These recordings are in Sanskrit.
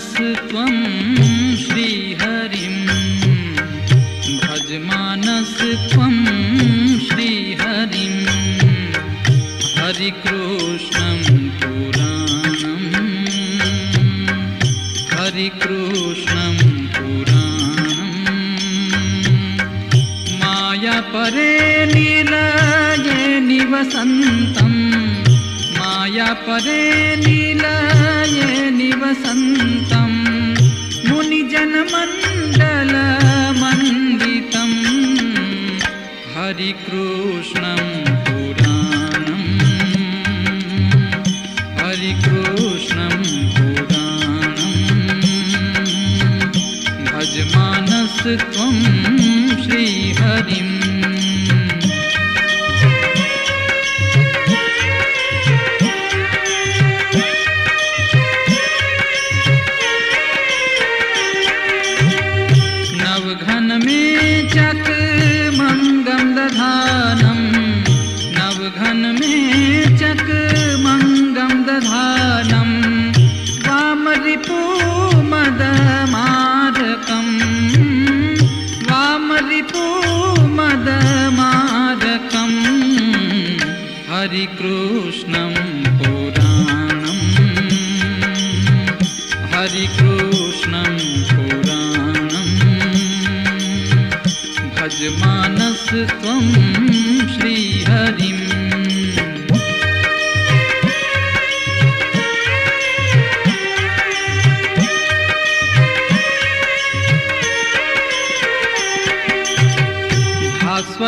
त्वं श्रीहरिं भजमानस त्वं श्रीहरिं हरिकृष्णं पुराणम् हरिकृष्णं पुराणम् मायापरे नीलये निवसन्तम् मायापरे नीलये निवसन्तम् मुनिजनमण्डलमण्डितम् हरिकृष्णं पुराणम्। हरिकृष्णं पुराणम्। भजमानस त्वं श्रीहरिम् दधानं वामरिपुमदमारकम्। वामरिपुमदमारकम्। हरिकृष्णं पुराणम्। हरिकृष्णं पुराणम्। भजमानस त्वं श्रीहरिम्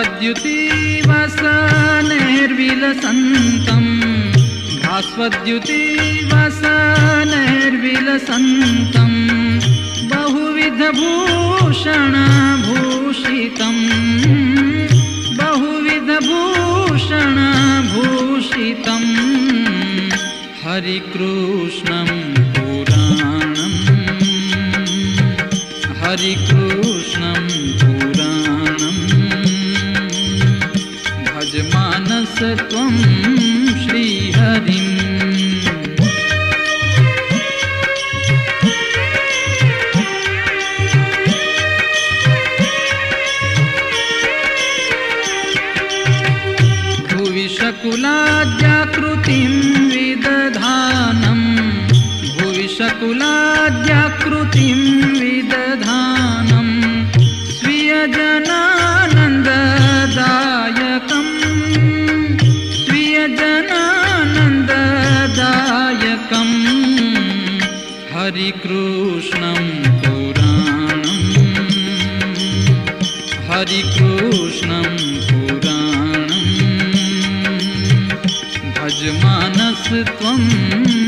भास्वद्युतिवसनैर्विलसन्तम् भास्वद्युतिवसनैर्विलसन्तम् बहुविधभूषणभूषितम्। बहुविधभूषणभूषितम्। हरिकृष्णं पुराणम्। हरिकृष्णं शकुलाद्याकृतिं स्वीयजनानन्ददायकम् हरिकृष्णं पुराणम् हरिकृष्णं पुराणम् भजमानस त्वं श्रीहरिम्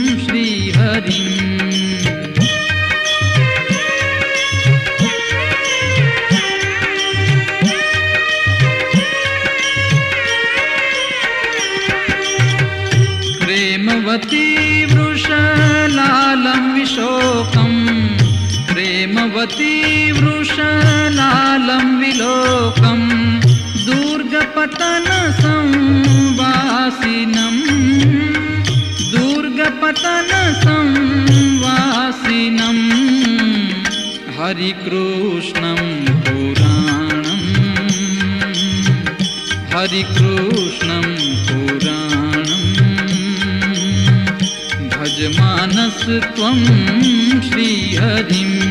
प्रेमवती वृषलालं विशोकम् प्रेमवती वृषलालं विलोकम् दुर्गपतनसंवासिनम् दुर्गपतनसंवासिनम् हरिकृष्णं पुराणम्। हरिकृष्णं पुराणम्। भजमानस त्वं श्रीहरिम्।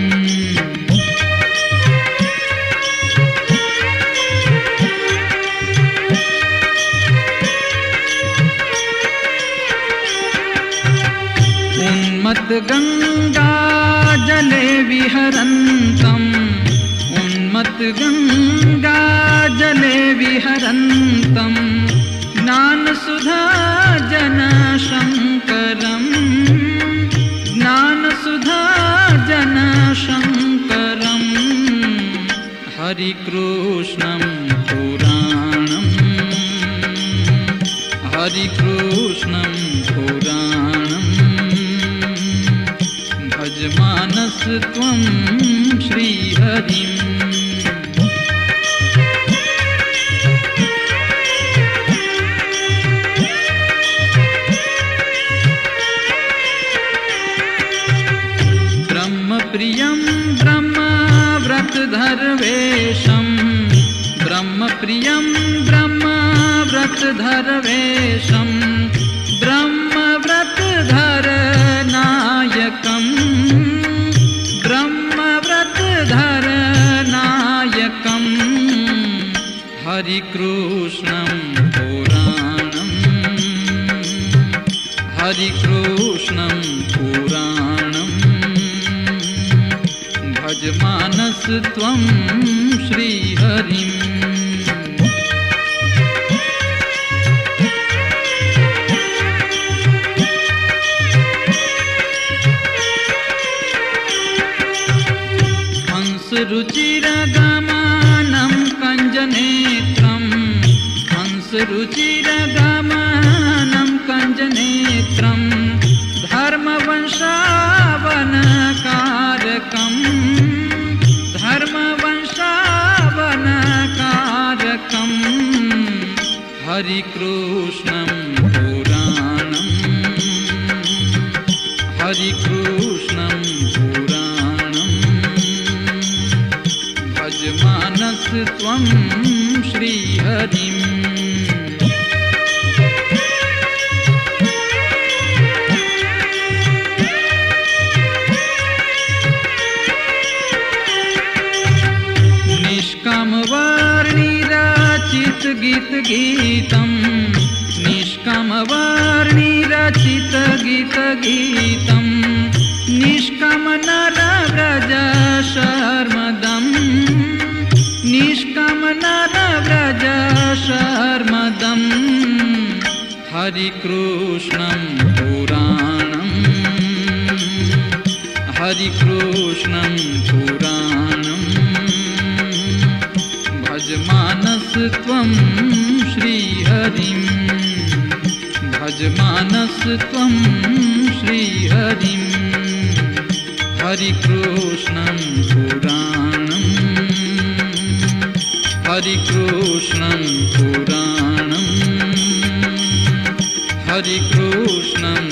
उन्मत्तगङ्गाजले विहरन्तम् उन्मत्तगङ्गाजले विहरन्तम् ज्ञानसुधा जनशङ्करम्। ज्ञानसुधा जनशङ्करम्। हरिकृष्णं पुराणम्। हरिकृष्णं त्वं श्रीहरिम्। ब्रह्मप्रियं ब्रह्मव्रतधर्वेशं ब्रह्मप्रियं ब्रह्मव्रतधर्वेशं ब्रह्मव्रतधरनायकम्। हरिकृष्णं पुराणम्। हरिकृष्णं पुराणम्। भजमानस त्वं श्रीहरिम्। हंसरुचिरगमानं कञ्जनेत्रम् हंसरुचिरगमानं कञ्जनेत्रम् धर्मवंशावनकारकम् धर्मवंशावनकारकम् हरिकृष्णं पुराणम् हरिकृष्णं पुराणम् भजमानस त्वं श्रीहरिम् निष्कामवर्णिरचित गीत गीतम् निष्कामवर्णिरचित गीत गीतम् निष्कामनरव्रज शर्मदम् निष्कामनरव्रज शर्मदम् हरिकृष्णं पुराणम्। हरिकृष्णं पुराणम् भजमानस त्वं श्रीहरिम् भजमानस त्वं श्रीहरिम् हरिकृष्णं पुराणम् हरिकृष्णं पुराणम् हरिकृष्णं